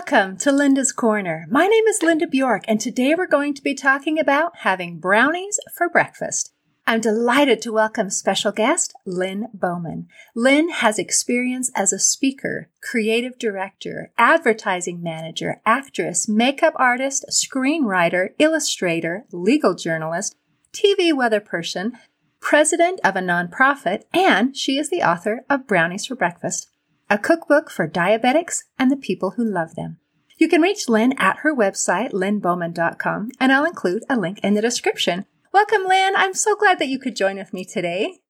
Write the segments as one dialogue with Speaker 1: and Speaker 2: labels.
Speaker 1: Welcome to Linda's Corner. My name is Linda Bjork, and today we're going to be talking about having brownies for breakfast. I'm delighted to welcome special guest Lynn Bowman. Lynn has experience as a speaker, creative director, advertising manager, actress, makeup artist, screenwriter, illustrator, legal journalist, TV weather person, president of a nonprofit, and she is the author of Brownies for Breakfast a cookbook for diabetics and the people who love them. You can reach Lynn at her website, lynnbowman.com, and I'll include a link in the description. Welcome, Lynn. I'm so glad that you could join with me today.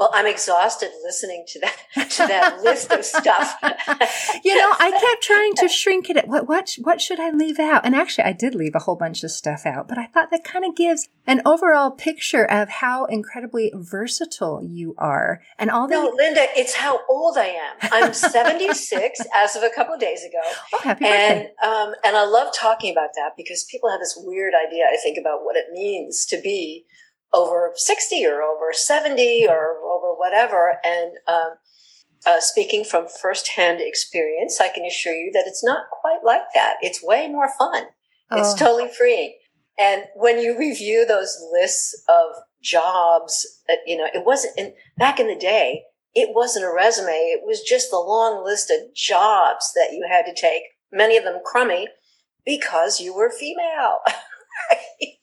Speaker 2: Well, I'm exhausted listening to that to that list of stuff.
Speaker 1: you know, I kept trying to shrink it. What what what should I leave out? And actually, I did leave a whole bunch of stuff out. But I thought that kind of gives an overall picture of how incredibly versatile you are, and all the.
Speaker 2: No, Linda, it's how old I am. I'm 76 as of a couple of days ago.
Speaker 1: Oh, happy
Speaker 2: and
Speaker 1: birthday!
Speaker 2: um, and I love talking about that because people have this weird idea. I think about what it means to be over 60 or over 70 or over whatever. And um, uh, speaking from firsthand experience, I can assure you that it's not quite like that. It's way more fun. Oh. It's totally free. And when you review those lists of jobs, uh, you know, it wasn't in, back in the day, it wasn't a resume. It was just a long list of jobs that you had to take, many of them crummy because you were female.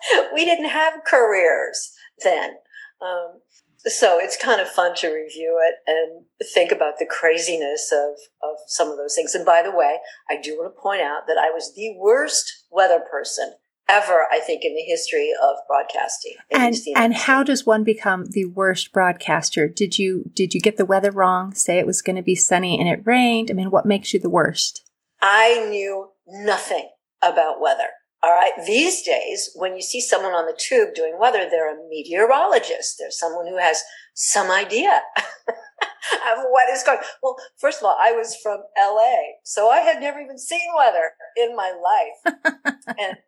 Speaker 2: we didn't have careers then. Um, so it's kind of fun to review it and think about the craziness of, of some of those things. And by the way, I do want to point out that I was the worst weather person ever, I think, in the history of broadcasting.
Speaker 1: And and how does one become the worst broadcaster? Did you did you get the weather wrong? Say it was going to be sunny and it rained. I mean, what makes you the worst?
Speaker 2: I knew nothing about weather. All right. These days, when you see someone on the tube doing weather, they're a meteorologist. They're someone who has some idea of what is going. Well, first of all, I was from LA, so I had never even seen weather in my life. and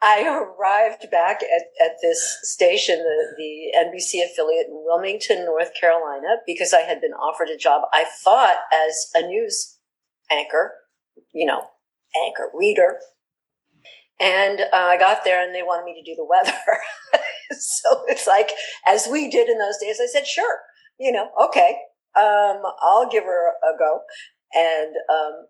Speaker 2: I arrived back at, at this station, the, the NBC affiliate in Wilmington, North Carolina, because I had been offered a job. I thought as a news anchor, you know, anchor reader and uh, I got there and they wanted me to do the weather. so it's like, as we did in those days, I said, sure, you know, okay, um, I'll give her a go. And um,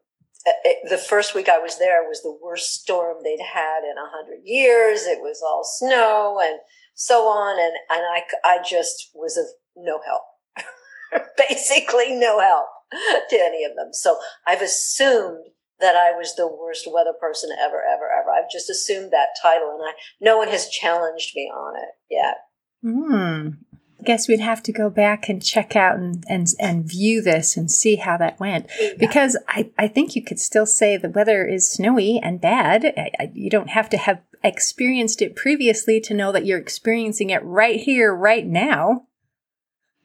Speaker 2: it, the first week I was there was the worst storm they'd had in a hundred years. It was all snow and so on. And, and I, I just was of no help, basically no help to any of them. So I've assumed that I was the worst weather person ever, ever, ever. I've just assumed that title, and I no one has challenged me on it yet.
Speaker 1: Hmm. I guess we'd have to go back and check out and, and, and view this and see how that went. Yeah. Because I, I think you could still say the weather is snowy and bad. I, I, you don't have to have experienced it previously to know that you're experiencing it right here, right now.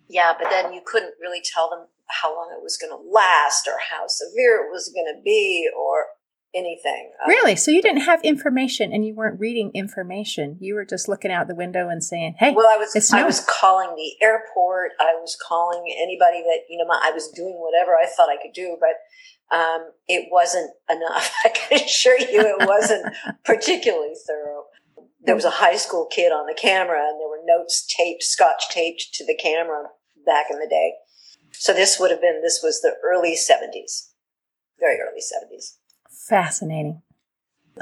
Speaker 2: Yeah, but then you couldn't really tell them how long it was going to last or how severe it was going to be or anything.
Speaker 1: Um, really? So you didn't have information and you weren't reading information. You were just looking out the window and saying, "Hey,
Speaker 2: well, I was I was calling the airport. I was calling anybody that you know. My, I was doing whatever I thought I could do, but um, it wasn't enough. I can assure you, it wasn't particularly thorough. There was a high school kid on the camera, and there were notes taped, scotch taped to the camera back in the day. So this would have been, this was the early 70s, very early 70s.
Speaker 1: Fascinating.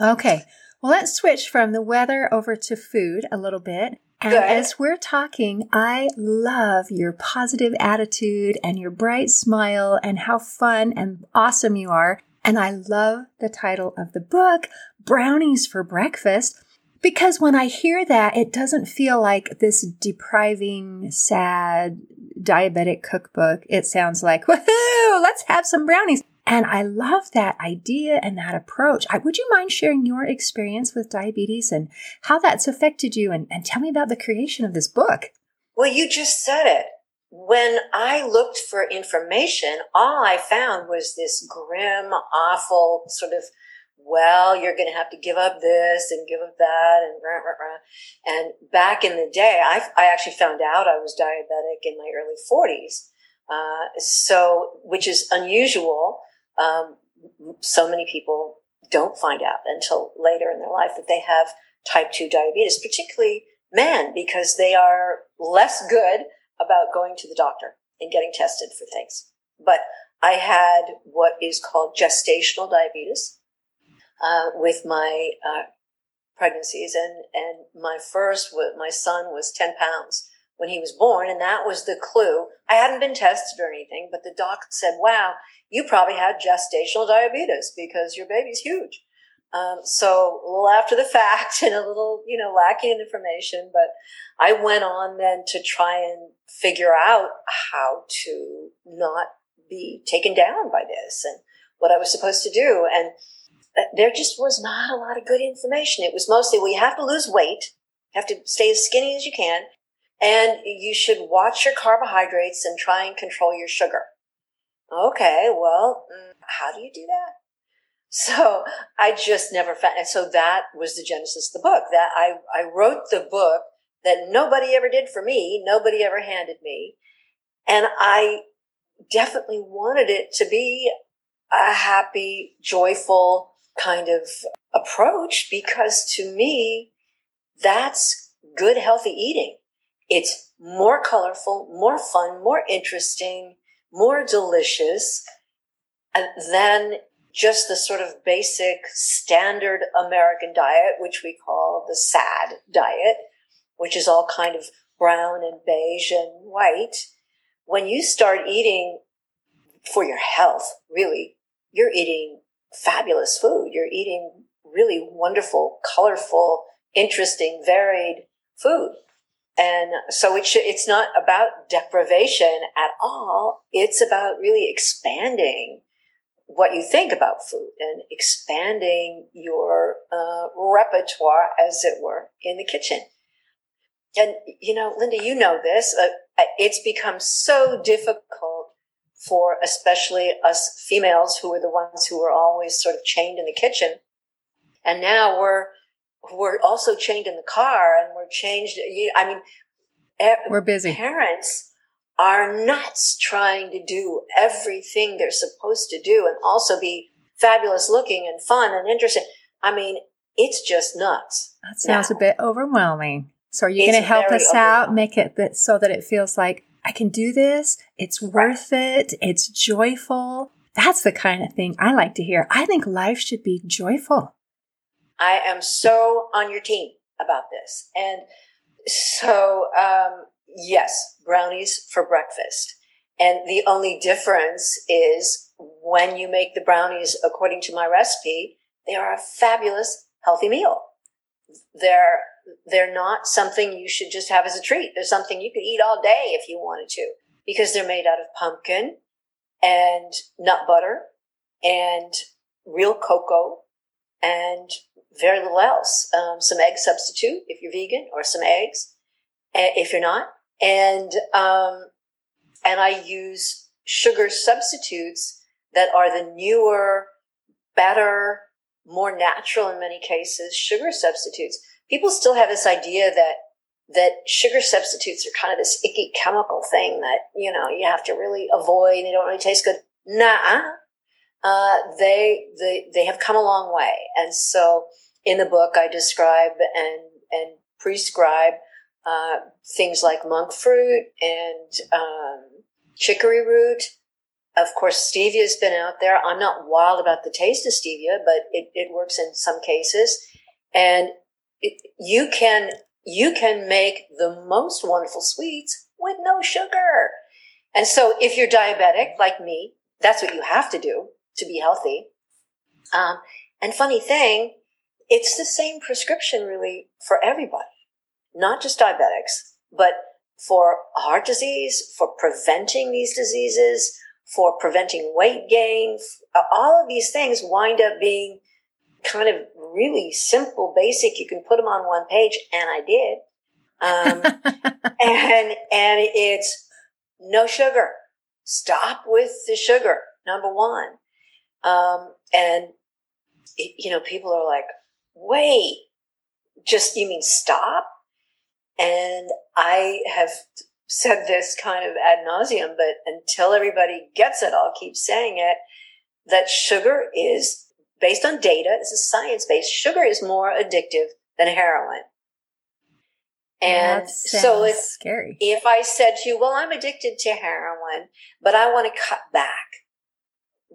Speaker 1: Okay. Well, let's switch from the weather over to food a little bit. And Good. as we're talking, I love your positive attitude and your bright smile and how fun and awesome you are. And I love the title of the book, Brownies for Breakfast, because when I hear that, it doesn't feel like this depriving, sad, diabetic cookbook, it sounds like, woohoo, let's have some brownies. And I love that idea and that approach. I, would you mind sharing your experience with diabetes and how that's affected you? And, and tell me about the creation of this book.
Speaker 2: Well, you just said it. When I looked for information, all I found was this grim, awful sort of well, you're going to have to give up this and give up that and rah, rah, rah. and back in the day, I, I actually found out I was diabetic in my early 40s. Uh, so, which is unusual. Um, so many people don't find out until later in their life that they have type 2 diabetes, particularly men, because they are less good about going to the doctor and getting tested for things. But I had what is called gestational diabetes uh, with my uh, pregnancies, and and my first, my son was ten pounds when he was born, and that was the clue. I hadn't been tested or anything, but the doc said, "Wow, you probably had gestational diabetes because your baby's huge." Um, so a little after the fact and a little, you know, lacking in information, but I went on then to try and figure out how to not be taken down by this and what I was supposed to do. And there just was not a lot of good information. It was mostly, well, you have to lose weight, you have to stay as skinny as you can, and you should watch your carbohydrates and try and control your sugar. Okay, well, mm, how do you do that? So I just never found, and so that was the genesis of the book. That I, I wrote the book that nobody ever did for me, nobody ever handed me. And I definitely wanted it to be a happy, joyful kind of approach because to me, that's good, healthy eating. It's more colorful, more fun, more interesting, more delicious uh, than just the sort of basic standard American diet, which we call the SAD diet, which is all kind of brown and beige and white. When you start eating for your health, really, you're eating fabulous food. You're eating really wonderful, colorful, interesting, varied food. And so it should, it's not about deprivation at all. It's about really expanding what you think about food and expanding your uh, repertoire, as it were, in the kitchen. And, you know, Linda, you know this. Uh, it's become so difficult for especially us females who are the ones who are always sort of chained in the kitchen. And now we're, we're also chained in the car and we're changed. I mean,
Speaker 1: we're busy.
Speaker 2: Parents are nuts trying to do everything they're supposed to do and also be fabulous looking and fun and interesting. I mean, it's just nuts.
Speaker 1: That sounds now. a bit overwhelming. So are you going to help us out, make it that, so that it feels like I can do this? It's worth it. It's joyful. That's the kind of thing I like to hear. I think life should be joyful.
Speaker 2: I am so on your team about this. And so, um, yes, brownies for breakfast. And the only difference is when you make the brownies according to my recipe, they are a fabulous, healthy meal. They're, they're not something you should just have as a treat. They're something you could eat all day if you wanted to because they're made out of pumpkin and nut butter and real cocoa and very little else. Um, some egg substitute if you're vegan or some eggs if you're not and um, and I use sugar substitutes that are the newer, better, more natural in many cases sugar substitutes. People still have this idea that that sugar substitutes are kind of this icky chemical thing that you know you have to really avoid. They don't really taste good. Nah, uh, they they they have come a long way, and so in the book I describe and and prescribe uh, things like monk fruit and um, chicory root. Of course, stevia has been out there. I'm not wild about the taste of stevia, but it, it works in some cases. And it, you can you can make the most wonderful sweets with no sugar. And so, if you're diabetic like me, that's what you have to do to be healthy. Um, and funny thing, it's the same prescription really for everybody not just diabetics, but for heart disease, for preventing these diseases, for preventing weight gain. All of these things wind up being kind of really simple, basic. You can put them on one page, and I did. Um, and and it's no sugar. Stop with the sugar. Number one, um, and it, you know, people are like, "Wait, just you mean stop?" And I have said this kind of ad nauseum, but until everybody gets it, I'll keep saying it. that sugar is based on data. This is science based. Sugar is more addictive than heroin. And so if,
Speaker 1: scary.
Speaker 2: if I said to you, well, I'm addicted to heroin, but I want to cut back,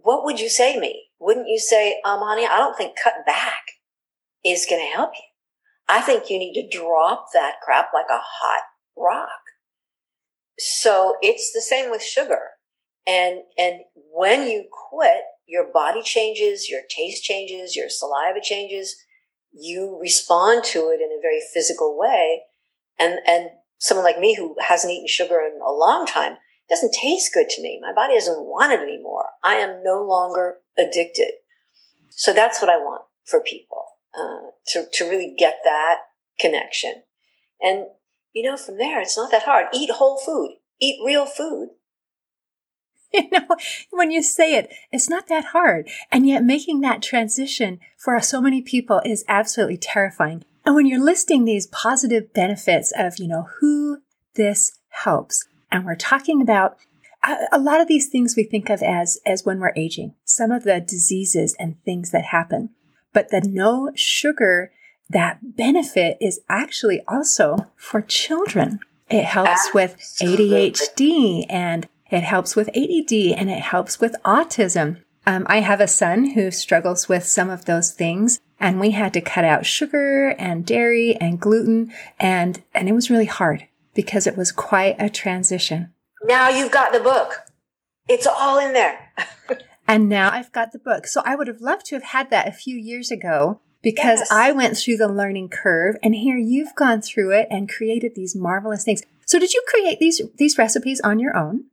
Speaker 2: what would you say to me? Wouldn't you say, um, honey, I don't think cut back is going to help you. I think you need to drop that crap like a hot rock. So it's the same with sugar. And, and when you quit, your body changes, your taste changes, your saliva changes. You respond to it in a very physical way. And, and someone like me who hasn't eaten sugar in a long time doesn't taste good to me. My body doesn't want it anymore. I am no longer addicted. So that's what I want for people, uh, to, to really get that connection. And, you know, from there, it's not that hard. Eat whole food, eat real food.
Speaker 1: You know, when you say it, it's not that hard. And yet making that transition for so many people is absolutely terrifying. And when you're listing these positive benefits of, you know, who this helps, and we're talking about a, lot of these things we think of as, as when we're aging, some of the diseases and things that happen. But the no sugar, that benefit is actually also for children. It helps with ADHD and it helps with ADD and it helps with autism. Um, I have a son who struggles with some of those things and we had to cut out sugar and dairy and gluten and, and it was really hard because it was quite a transition.
Speaker 2: Now you've got the book. It's all in there.
Speaker 1: and now I've got the book. So I would have loved to have had that a few years ago because yes. I went through the learning curve and here you've gone through it and created these marvelous things. So did you create these these recipes on your own?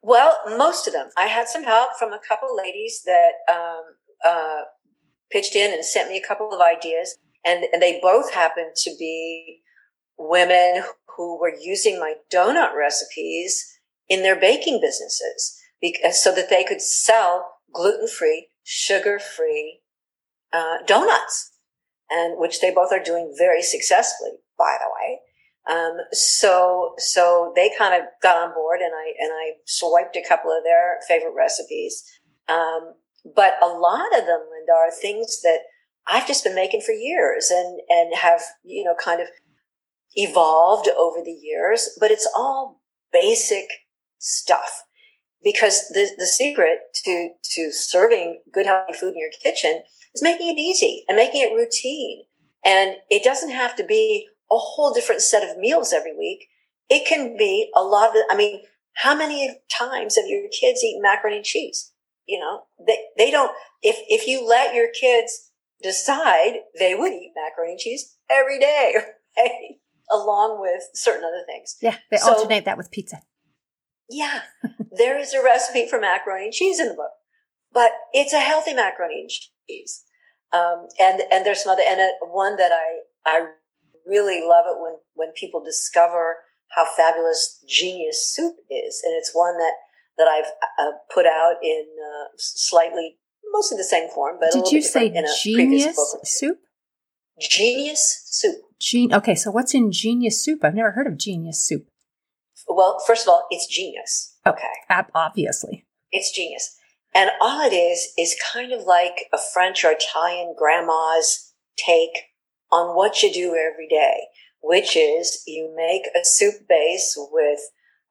Speaker 2: Well, most of them. I had some help from a couple ladies that um, uh, pitched in and sent me a couple of ideas, and, and they both happened to be women who were using my donut recipes in their baking businesses because so that they could sell gluten free, sugar free uh, donuts, and which they both are doing very successfully, by the way. Um, so so they kind of got on board, and I and I swiped a couple of their favorite recipes. Um, but a lot of them, Linda, are things that I've just been making for years, and and have you know kind of evolved over the years, but it's all basic stuff. Because the, the secret to, to serving good healthy food in your kitchen is making it easy and making it routine. And it doesn't have to be a whole different set of meals every week. It can be a lot of, I mean, how many times have your kids eaten macaroni and cheese? You know, they, they don't, if, if you let your kids decide, they would eat macaroni and cheese every day, right? Along with certain other things.
Speaker 1: Yeah, they so, alternate that with pizza.
Speaker 2: Yeah, there is a recipe for macaroni and cheese in the book, but it's a healthy macaroni and cheese. Um, and and there's some other and a, one that I I really love it when when people discover how fabulous genius soup is, and it's one that that I've uh, put out in uh, slightly mostly the same form, but
Speaker 1: did you say genius soup?
Speaker 2: Genius soup.
Speaker 1: Gen- okay, so what's in genius soup? I've never heard of genius soup.
Speaker 2: Well, first of all, it's genius.
Speaker 1: Oh, okay. Obviously.
Speaker 2: It's genius. And all it is, is kind of like a French or Italian grandma's take on what you do every day, which is you make a soup base with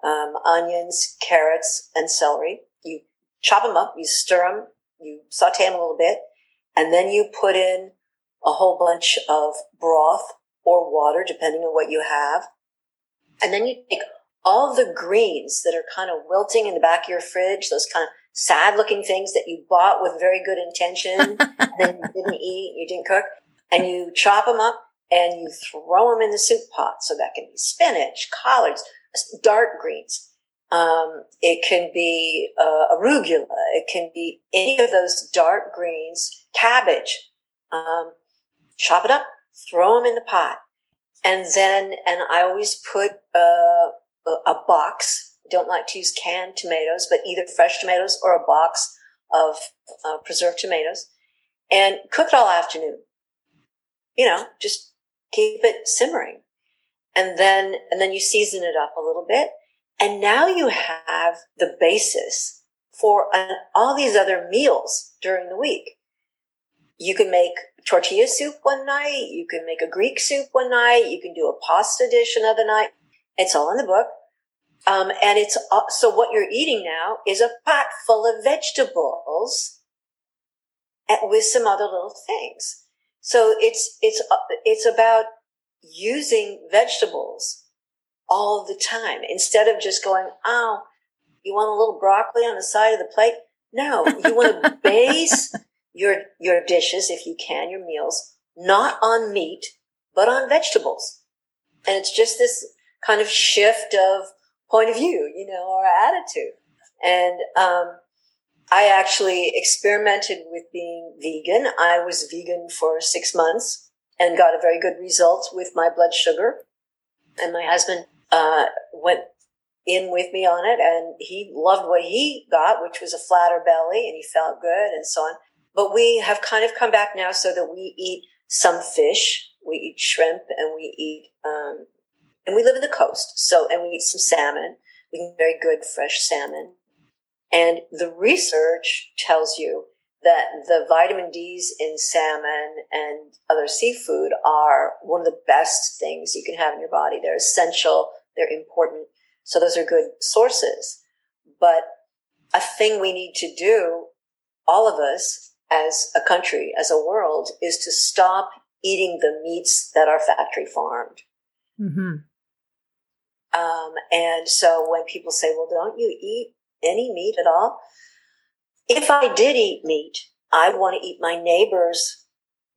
Speaker 2: um, onions, carrots, and celery. You chop them up, you stir them, you saute them a little bit, and then you put in a whole bunch of broth or water, depending on what you have. And then you take all the greens that are kind of wilting in the back of your fridge, those kind of sad looking things that you bought with very good intention, and then you didn't eat, you didn't cook, and you chop them up and you throw them in the soup pot. So that can be spinach, collards, dark greens. Um, it can be uh, arugula. It can be any of those dark greens, cabbage. Um, chop it up, throw them in the pot. And then, and I always put uh, a, a box. don't like to use canned tomatoes, but either fresh tomatoes or a box of uh, preserved tomatoes and cook it all afternoon. You know, just keep it simmering. And then, and then you season it up a little bit. And now you have the basis for an, all these other meals during the week. You can make tortilla soup one night. You can make a Greek soup one night. You can do a pasta dish another night. It's all in the book. Um, and it's, uh, so what you're eating now is a pot full of vegetables with some other little things. So it's, it's, uh, it's about using vegetables all the time instead of just going, oh, you want a little broccoli on the side of the plate? No, you want to base your, your dishes, if you can, your meals, not on meat, but on vegetables. And it's just this kind of shift of point of view, you know, or attitude. And, um, I actually experimented with being vegan. I was vegan for six months and got a very good result with my blood sugar. And my husband uh, went in with me on it, and he loved what he got, which was a flatter belly, and he felt good, and so on. But we have kind of come back now so that we eat some fish, we eat shrimp, and we eat, um, and we live in the coast, so and we eat some salmon. We eat very good fresh salmon, and the research tells you that the vitamin D's in salmon and other seafood are one of the best things you can have in your body. They're essential. They're important. So those are good sources. But a thing we need to do, all of us as a country, as a world, is to stop eating the meats that are factory farmed. Mm-hmm. Um, and so when people say, well, don't you eat any meat at all? If I did eat meat, I'd want to eat my neighbor's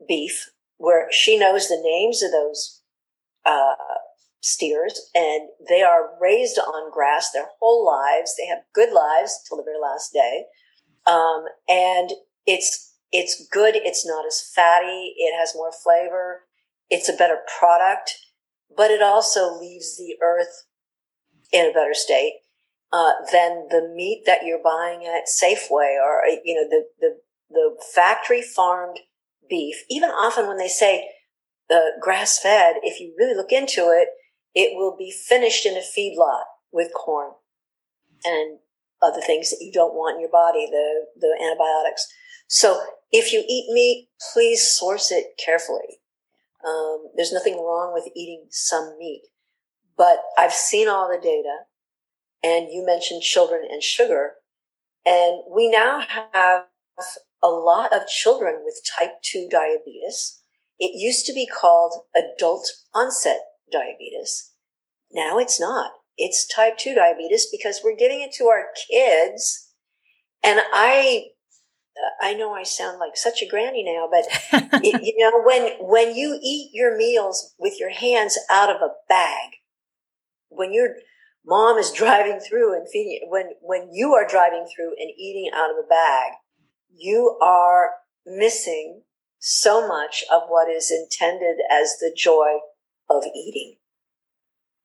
Speaker 2: beef where she knows the names of those uh, steers and they are raised on grass their whole lives. They have good lives till the very last day. Um, and it's, it's good. It's not as fatty. It has more flavor. It's a better product, but it also leaves the earth in a better state uh, than the meat that you're buying at Safeway or you know the the the factory farmed beef. Even often when they say the uh, grass fed, if you really look into it, it will be finished in a feedlot with corn and other things that you don't want in your body, the the antibiotics. So if you eat meat, please source it carefully. Um, there's nothing wrong with eating some meat, but I've seen all the data and you mentioned children and sugar. And we now have a lot of children with type 2 diabetes. It used to be called adult onset diabetes. Now it's not. It's type 2 diabetes because we're giving it to our kids. And I, I know I sound like such a granny now, but it, you know, when, when you eat your meals with your hands out of a bag, when you're mom is driving through and feeding when when you are driving through and eating out of a bag you are missing so much of what is intended as the joy of eating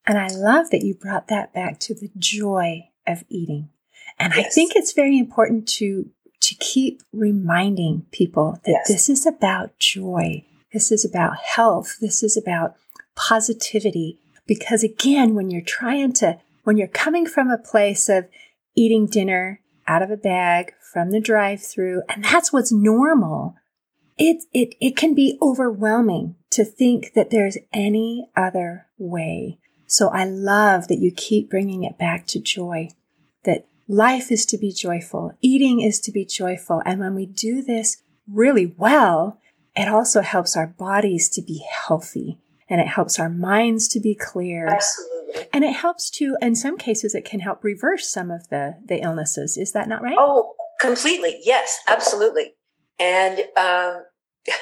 Speaker 1: and i love that you brought that back to the joy of eating and yes. i think it's very important to to keep reminding people that yes. this is about joy this is about health this is about positivity because again when you're trying to when you're coming from a place of eating dinner out of a bag from the drive through, and that's what's normal, it, it, it can be overwhelming to think that there's any other way. So I love that you keep bringing it back to joy, that life is to be joyful, eating is to be joyful. And when we do this really well, it also helps our bodies to be healthy and it helps our minds to be clear.
Speaker 2: Absolutely.
Speaker 1: And it helps to, in some cases, it can help reverse some of the, the illnesses. Is that not right?
Speaker 2: Oh, completely. Yes, absolutely. And, um,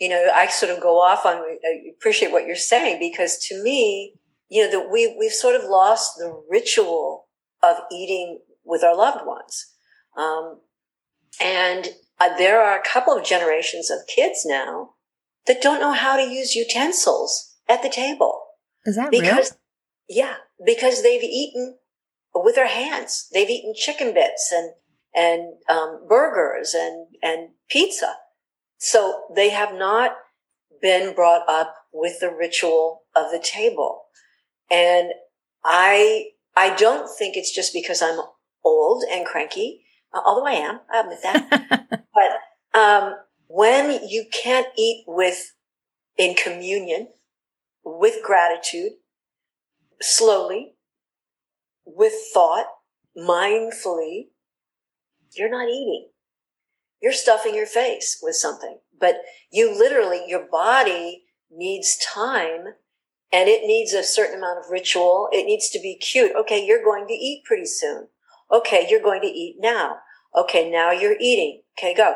Speaker 2: you know, I sort of go off on, I appreciate what you're saying because to me, you know, that we, we've sort of lost the ritual of eating with our loved ones. Um, and uh, there are a couple of generations of kids now that don't know how to use utensils at the table.
Speaker 1: Is that because
Speaker 2: yeah, because they've eaten with their hands. They've eaten chicken bits and and um, burgers and and pizza. So they have not been brought up with the ritual of the table. And I I don't think it's just because I'm old and cranky, although I am, I admit that. but um, when you can't eat with in communion, with gratitude, slowly, with thought, mindfully, you're not eating. You're stuffing your face with something. But you literally, your body needs time and it needs a certain amount of ritual. It needs to be cute. Okay, you're going to eat pretty soon. Okay, you're going to eat now. Okay, now you're eating. Okay, go.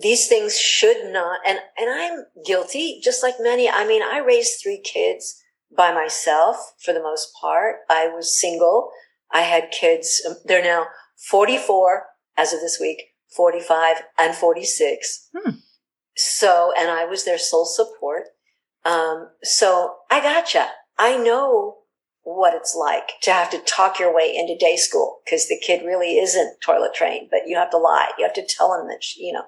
Speaker 2: These things should not, and, and I'm guilty, just like many. I mean, I raised three kids by myself for the most part. I was single. I had kids. Um, they're now 44 as of this week, 45 and 46. Hmm. So, and I was their sole support. Um, so I gotcha. I know what it's like to have to talk your way into day school because the kid really isn't toilet trained, but you have to lie. You have to tell him that, you know,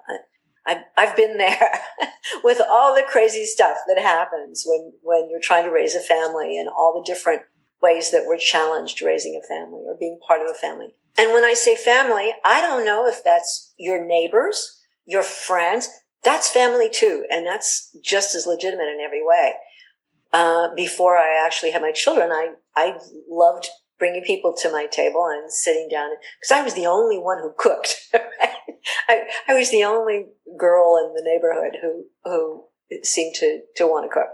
Speaker 2: I've, I've been there with all the crazy stuff that happens when, when you're trying to raise a family and all the different ways that we're challenged raising a family or being part of a family. And when I say family, I don't know if that's your neighbors, your friends. That's family too. And that's just as legitimate in every way. Uh, before I actually had my children, I, I loved bringing people to my table and sitting down because I was the only one who cooked. I, I was the only girl in the neighborhood who, who seemed to, to want to cook.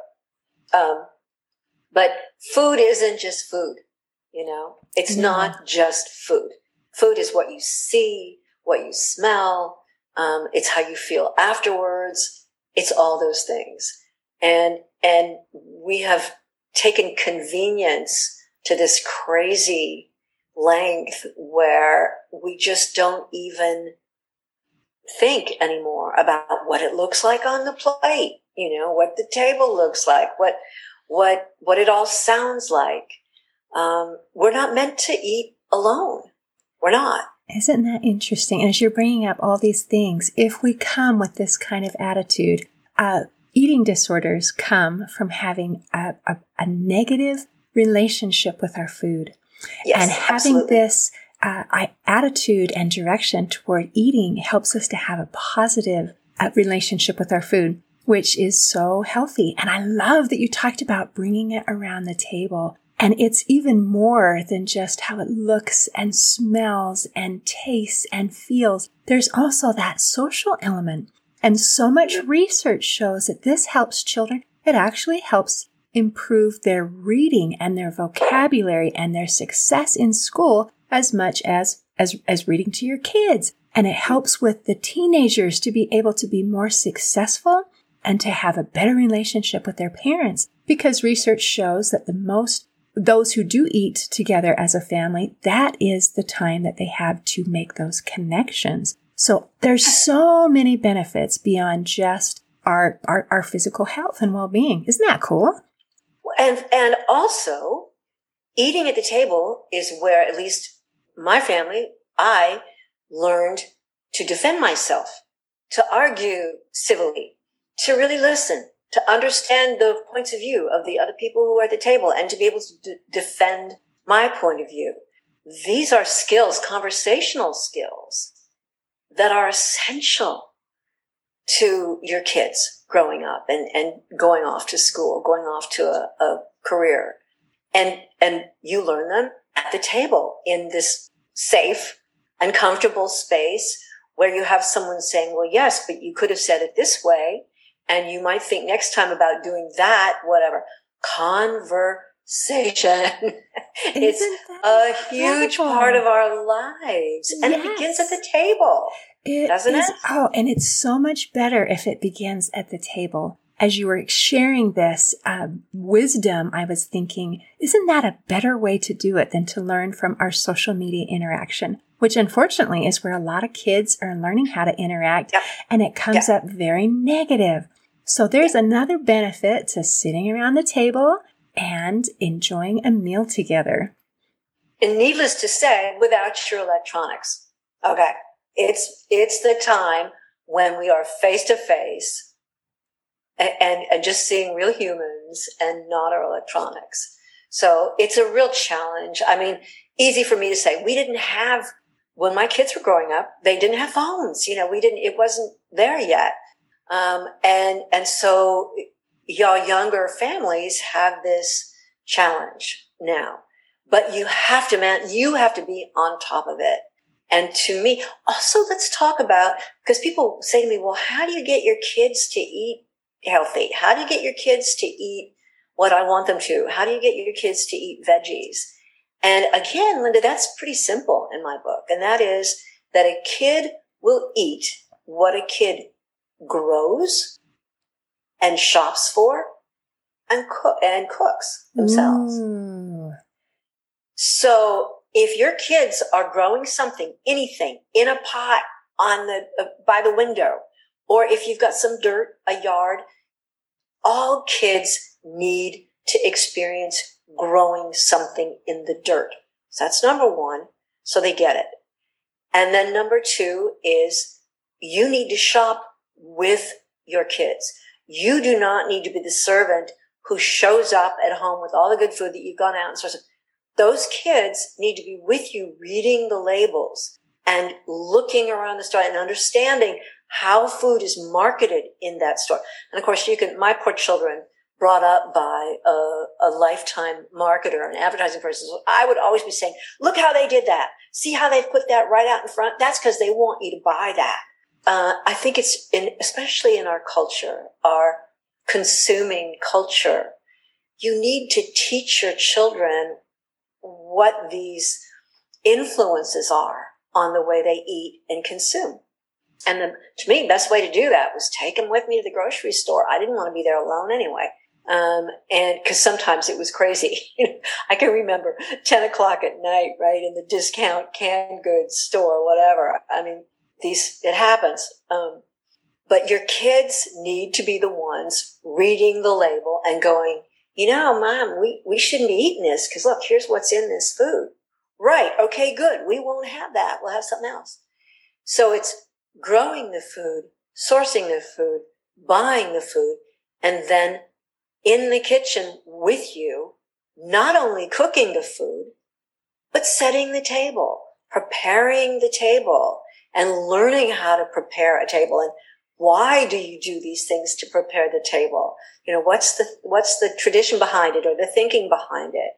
Speaker 2: Um, but food isn't just food, you know, it's yeah. not just food. Food is what you see, what you smell. Um, it's how you feel afterwards. It's all those things. And, and we have taken convenience to this crazy length where we just don't even think anymore about what it looks like on the plate, you know, what the table looks like, what, what, what it all sounds like. Um, we're not meant to eat alone. We're not.
Speaker 1: Isn't that interesting? As you're bringing up all these things, if we come with this kind of attitude, uh, eating disorders come from having a, a, a, negative relationship with our food.
Speaker 2: Yes,
Speaker 1: and having
Speaker 2: absolutely.
Speaker 1: this uh, attitude and direction toward eating helps us to have a positive uh, relationship with our food, which is so healthy. And I love that you talked about bringing it around the table and it's even more than just how it looks and smells and tastes and feels. There's also that social element. And so much research shows that this helps children. It actually helps improve their reading and their vocabulary and their success in school as much as, as, as reading to your kids. And it helps with the teenagers to be able to be more successful and to have a better relationship with their parents because research shows that the most those who do eat together as a family, that is the time that they have to make those connections. So there's so many benefits beyond just our, our, our physical health and well-being. Isn't that cool?
Speaker 2: And, and also eating at the table is where at least my family, I learned to defend myself, to argue civilly, to really listen, to understand the points of view of the other people who are at the table and to be able to d- defend my point of view. These are skills, conversational skills that are essential to your kids growing up and, and going off to school, going off to a, a career. And, and you learn them at the table in this safe and comfortable space where you have someone saying, well, yes, but you could have said it this way and you might think next time about doing that, whatever. Conversation. it's a huge part of our lives. And yes. it begins at the table. It doesn't is, it?
Speaker 1: Oh, and it's so much better if it begins at the table. As you were sharing this uh, wisdom, I was thinking, isn't that a better way to do it than to learn from our social media interaction? Which unfortunately is where a lot of kids are learning how to interact, and it comes up very negative. So there's another benefit to sitting around the table and enjoying a meal together.
Speaker 2: And needless to say, without your electronics. Okay. It's, it's the time when we are face to face and, and just seeing real humans and not our electronics. So it's a real challenge. I mean, easy for me to say we didn't have when my kids were growing up, they didn't have phones. You know, we didn't, it wasn't there yet. Um, and, and so y'all younger families have this challenge now, but you have to, man, you have to be on top of it. And to me, also let's talk about, because people say to me, well, how do you get your kids to eat healthy? How do you get your kids to eat what I want them to? How do you get your kids to eat veggies? And again, Linda, that's pretty simple in my book. And that is that a kid will eat what a kid grows and shops for and cook and cooks themselves. Ooh. So if your kids are growing something, anything in a pot on the, uh, by the window, or if you've got some dirt, a yard, all kids need to experience growing something in the dirt. So that's number one. So they get it. And then number two is you need to shop with your kids. You do not need to be the servant who shows up at home with all the good food that you've gone out and sourced. Those kids need to be with you reading the labels and looking around the store and understanding how food is marketed in that store. And of course, you can, my poor children brought up by a, a lifetime marketer, an advertising person. So I would always be saying, look how they did that. See how they've put that right out in front. That's because they want you to buy that. Uh, I think it's in, especially in our culture, our consuming culture, you need to teach your children what these influences are on the way they eat and consume. And the, to me, best way to do that was take them with me to the grocery store. I didn't want to be there alone anyway. Um, and cause sometimes it was crazy. I can remember 10 o'clock at night, right? In the discount canned goods store, whatever. I mean, these, it happens. Um, but your kids need to be the ones reading the label and going, you know, mom, we, we shouldn't be eating this because look, here's what's in this food. Right. Okay, good. We won't have that. We'll have something else. So it's growing the food, sourcing the food, buying the food, and then in the kitchen with you, not only cooking the food, but setting the table, preparing the table and learning how to prepare a table. And why do you do these things to prepare the table? You know, what's the, what's the tradition behind it or the thinking behind it?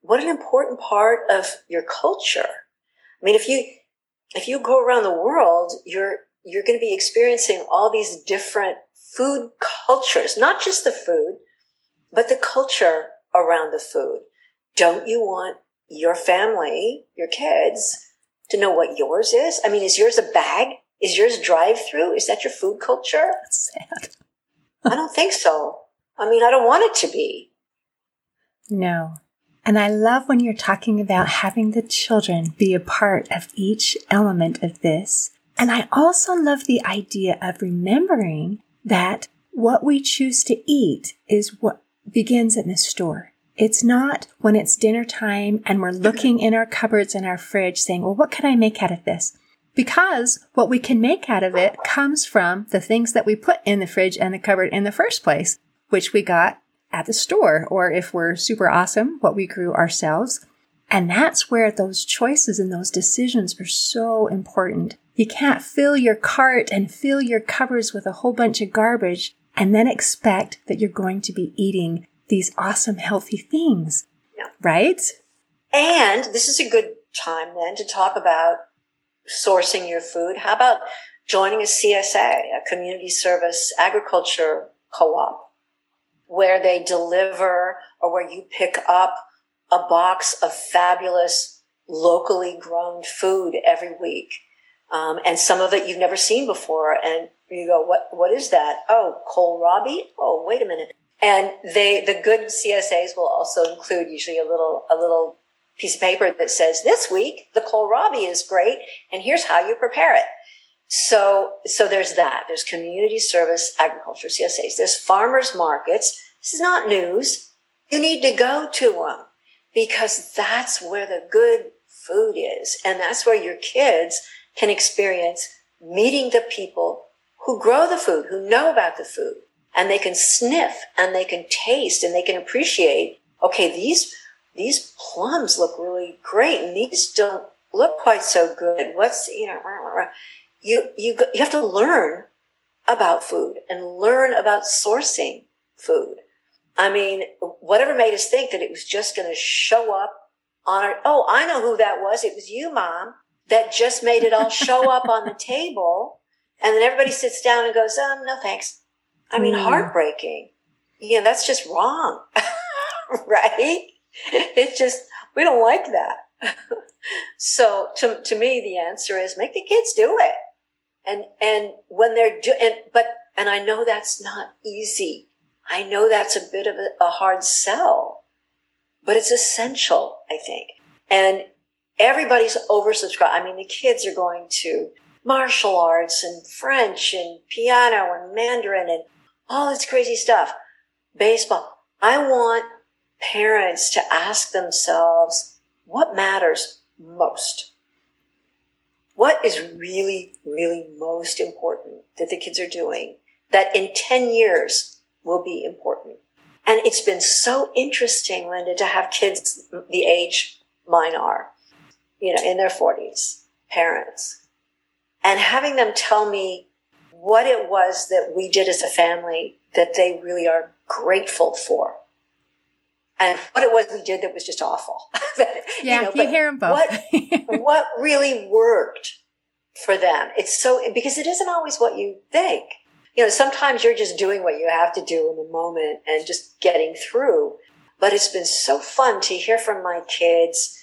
Speaker 2: What an important part of your culture. I mean, if you, if you go around the world, you're, you're going to be experiencing all these different food cultures, not just the food, but the culture around the food. Don't you want your family, your kids, to know what yours is? I mean, is yours a bag? Is yours drive through? Is that your food culture?
Speaker 1: That's sad.
Speaker 2: I don't think so. I mean, I don't want it to be.
Speaker 1: No. And I love when you're talking about having the children be a part of each element of this. And I also love the idea of remembering that what we choose to eat is what begins in the store. It's not when it's dinner time and we're looking in our cupboards and our fridge saying, well, what can I make out of this? Because what we can make out of it comes from the things that we put in the fridge and the cupboard in the first place, which we got at the store, or if we're super awesome, what we grew ourselves. And that's where those choices and those decisions are so important. You can't fill your cart and fill your cupboards with a whole bunch of garbage and then expect that you're going to be eating these awesome, healthy things. Yeah. Right?
Speaker 2: And this is a good time then to talk about sourcing your food. How about joining a CSA, a community service agriculture co-op, where they deliver or where you pick up a box of fabulous locally grown food every week. Um, and some of it you've never seen before. And you go, what, what is that? Oh, kohlrabi? Oh, wait a minute. And they, the good CSAs will also include usually a little, a little piece of paper that says this week, the kohlrabi is great. And here's how you prepare it. So, so there's that. There's community service agriculture CSAs. There's farmers markets. This is not news. You need to go to them because that's where the good food is. And that's where your kids can experience meeting the people who grow the food, who know about the food, and they can sniff and they can taste and they can appreciate, okay, these, these plums look really great and these don't look quite so good. What's, you know, you, you, you have to learn about food and learn about sourcing food. I mean, whatever made us think that it was just going to show up on our, oh, I know who that was. It was you, mom, that just made it all show up on the table. And then everybody sits down and goes, um, no thanks. I mean, mm. heartbreaking. Yeah, that's just wrong. right? It's just, we don't like that. so to, to me, the answer is make the kids do it. And, and when they're doing, and, but, and I know that's not easy. I know that's a bit of a, a hard sell, but it's essential, I think. And everybody's oversubscribed. I mean, the kids are going to martial arts and French and piano and Mandarin and all this crazy stuff. Baseball. I want parents to ask themselves what matters most. What is really, really most important that the kids are doing that in 10 years will be important? And it's been so interesting, Linda, to have kids the age mine are, you know, in their 40s, parents, and having them tell me what it was that we did as a family that they really are grateful for and what it was we did that was just awful.
Speaker 1: yeah, you, know, you hear them both.
Speaker 2: what, what really worked for them? It's so, because it isn't always what you think. You know, sometimes you're just doing what you have to do in the moment and just getting through. But it's been so fun to hear from my kids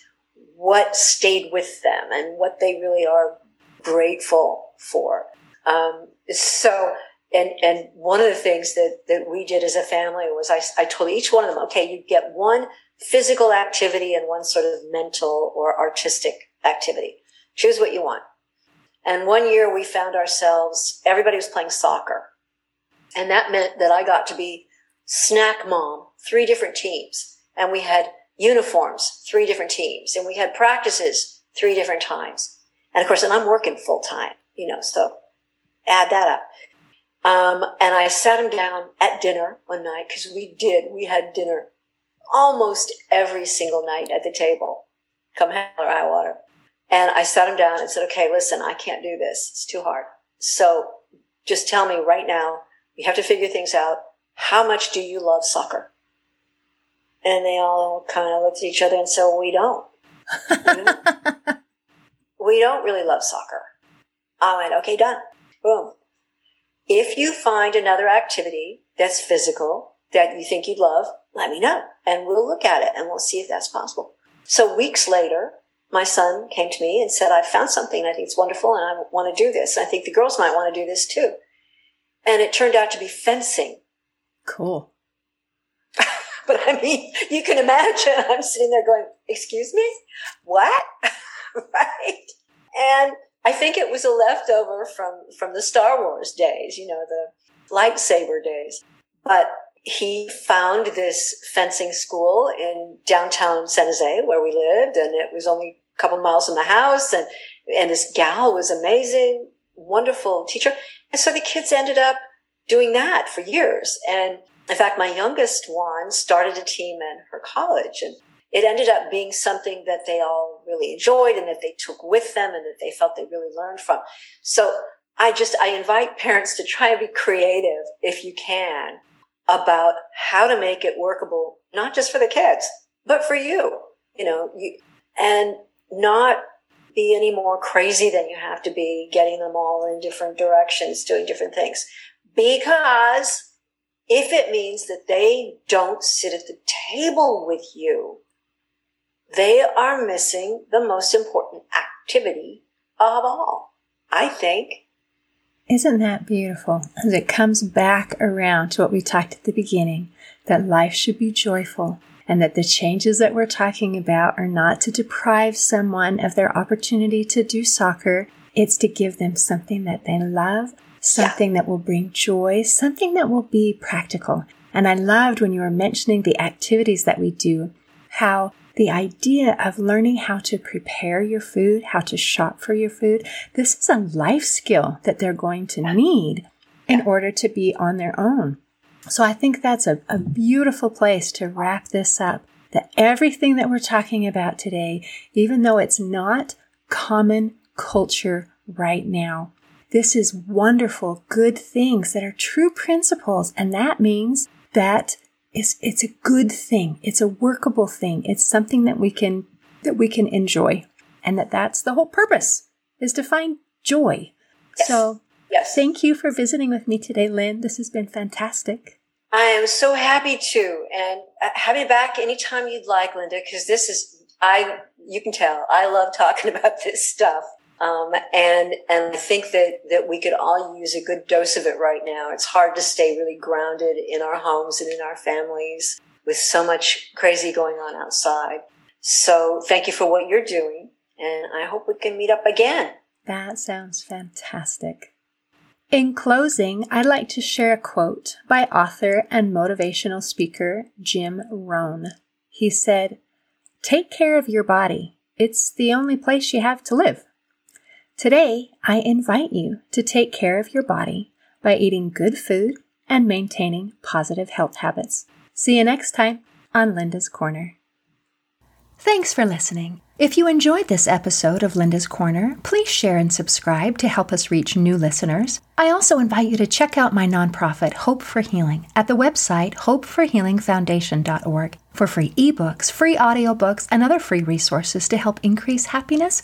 Speaker 2: what stayed with them and what they really are grateful for. Um, so and and one of the things that that we did as a family was I, I told each one of them okay you get one physical activity and one sort of mental or artistic activity. Choose what you want. And one year we found ourselves everybody was playing soccer. And that meant that i got to be snack mom three different teams. And we had uniforms three different teams. And we had practices three different times. And of course and i'm working full time you know so add that up um, and I sat him down at dinner one night because we did. We had dinner almost every single night at the table, come hell or high water. And I sat him down and said, okay, listen, I can't do this. It's too hard. So just tell me right now, we have to figure things out. How much do you love soccer? And they all kind of looked at each other and said, well, we don't. we don't really love soccer. I went, okay, done. Boom. If you find another activity that's physical that you think you'd love, let me know and we'll look at it and we'll see if that's possible. So weeks later, my son came to me and said, I found something. I think it's wonderful and I want to do this. I think the girls might want to do this too. And it turned out to be fencing.
Speaker 1: Cool.
Speaker 2: but I mean, you can imagine I'm sitting there going, excuse me? What? right? And I think it was a leftover from, from the Star Wars days, you know, the lightsaber days. But he found this fencing school in downtown San Jose where we lived, and it was only a couple miles from the house. And, and this gal was amazing, wonderful teacher. And so the kids ended up doing that for years. And in fact, my youngest one started a team in her college and it ended up being something that they all really enjoyed and that they took with them and that they felt they really learned from. So I just, I invite parents to try and be creative if you can about how to make it workable, not just for the kids, but for you, you know, you, and not be any more crazy than you have to be getting them all in different directions, doing different things. Because if it means that they don't sit at the table with you, they are missing the most important activity of all, I think.
Speaker 1: Isn't that beautiful? As it comes back around to what we talked at the beginning that life should be joyful and that the changes that we're talking about are not to deprive someone of their opportunity to do soccer. It's to give them something that they love, something yeah. that will bring joy, something that will be practical. And I loved when you were mentioning the activities that we do, how the idea of learning how to prepare your food, how to shop for your food, this is a life skill that they're going to need in order to be on their own. So I think that's a, a beautiful place to wrap this up. That everything that we're talking about today, even though it's not common culture right now. This is wonderful, good things that are true principles. And that means that it's, it's a good thing. It's a workable thing. It's something that we can, that we can enjoy and that that's the whole purpose is to find joy. Yes. So yes. thank you for visiting with me today, Lynn. This has been fantastic.
Speaker 2: I am so happy to, and uh, have me back anytime you'd like, Linda, because this is, I, you can tell, I love talking about this stuff. Um, and and I think that that we could all use a good dose of it right now. It's hard to stay really grounded in our homes and in our families with so much crazy going on outside. So thank you for what you're doing, and I hope we can meet up again.
Speaker 1: That sounds fantastic. In closing, I'd like to share a quote by author and motivational speaker Jim Rohn. He said, Take care of your body. It's the only place you have to live. Today, I invite you to take care of your body by eating good food and maintaining positive health habits. See you next time on Linda's Corner. Thanks for listening. If you enjoyed this episode of Linda's Corner, please share and subscribe to help us reach new listeners. I also invite you to check out my nonprofit, Hope for Healing, at the website hopeforhealingfoundation.org for free ebooks, free audiobooks, and other free resources to help increase happiness,